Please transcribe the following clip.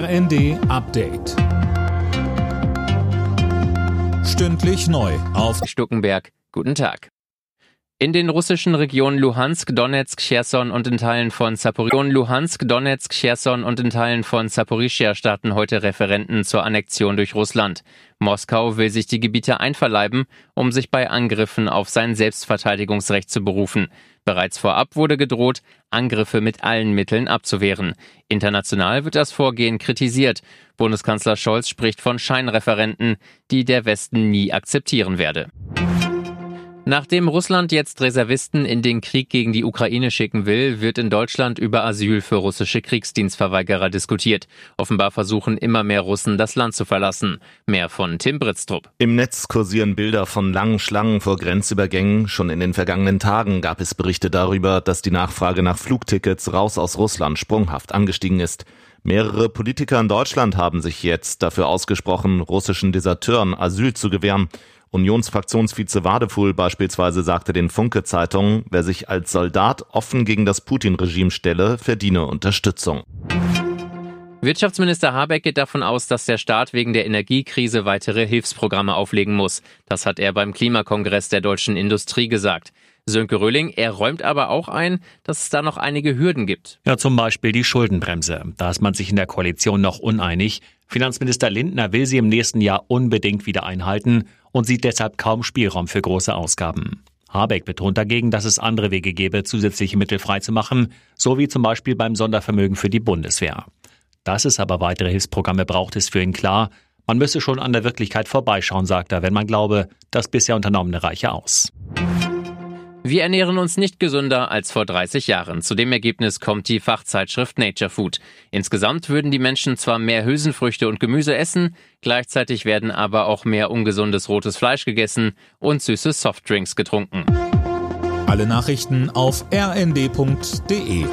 RND Update. Stündlich neu. Auf Stuckenberg. Guten Tag. In den russischen Regionen Luhansk, Donetsk, Cherson und in Teilen von Saporischia, Luhansk, Donetsk, Cherson und in Teilen von Saporischia starten heute Referenten zur Annexion durch Russland. Moskau will sich die Gebiete einverleiben, um sich bei Angriffen auf sein Selbstverteidigungsrecht zu berufen. Bereits vorab wurde gedroht, Angriffe mit allen Mitteln abzuwehren. International wird das Vorgehen kritisiert. Bundeskanzler Scholz spricht von Scheinreferenten, die der Westen nie akzeptieren werde. Nachdem Russland jetzt Reservisten in den Krieg gegen die Ukraine schicken will, wird in Deutschland über Asyl für russische Kriegsdienstverweigerer diskutiert. Offenbar versuchen immer mehr Russen, das Land zu verlassen. Mehr von Tim Britztrup. Im Netz kursieren Bilder von langen Schlangen vor Grenzübergängen. Schon in den vergangenen Tagen gab es Berichte darüber, dass die Nachfrage nach Flugtickets raus aus Russland sprunghaft angestiegen ist. Mehrere Politiker in Deutschland haben sich jetzt dafür ausgesprochen, russischen Deserteuren Asyl zu gewähren. Unionsfraktionsvize Wadefuhl beispielsweise sagte den Funke-Zeitungen, wer sich als Soldat offen gegen das Putin-Regime stelle, verdiene Unterstützung. Wirtschaftsminister Habeck geht davon aus, dass der Staat wegen der Energiekrise weitere Hilfsprogramme auflegen muss. Das hat er beim Klimakongress der deutschen Industrie gesagt. Sönke Röhling, er räumt aber auch ein, dass es da noch einige Hürden gibt. Ja, zum Beispiel die Schuldenbremse. Da ist man sich in der Koalition noch uneinig. Finanzminister Lindner will sie im nächsten Jahr unbedingt wieder einhalten und sieht deshalb kaum Spielraum für große Ausgaben. Habeck betont dagegen, dass es andere Wege gäbe, zusätzliche Mittel freizumachen, so wie zum Beispiel beim Sondervermögen für die Bundeswehr. Dass es aber weitere Hilfsprogramme braucht, ist für ihn klar. Man müsse schon an der Wirklichkeit vorbeischauen, sagt er, wenn man glaube, das bisher Unternommene reiche aus. Wir ernähren uns nicht gesünder als vor 30 Jahren. Zu dem Ergebnis kommt die Fachzeitschrift Nature Food. Insgesamt würden die Menschen zwar mehr Hülsenfrüchte und Gemüse essen, gleichzeitig werden aber auch mehr ungesundes rotes Fleisch gegessen und süße Softdrinks getrunken. alle Nachrichten auf rnd.de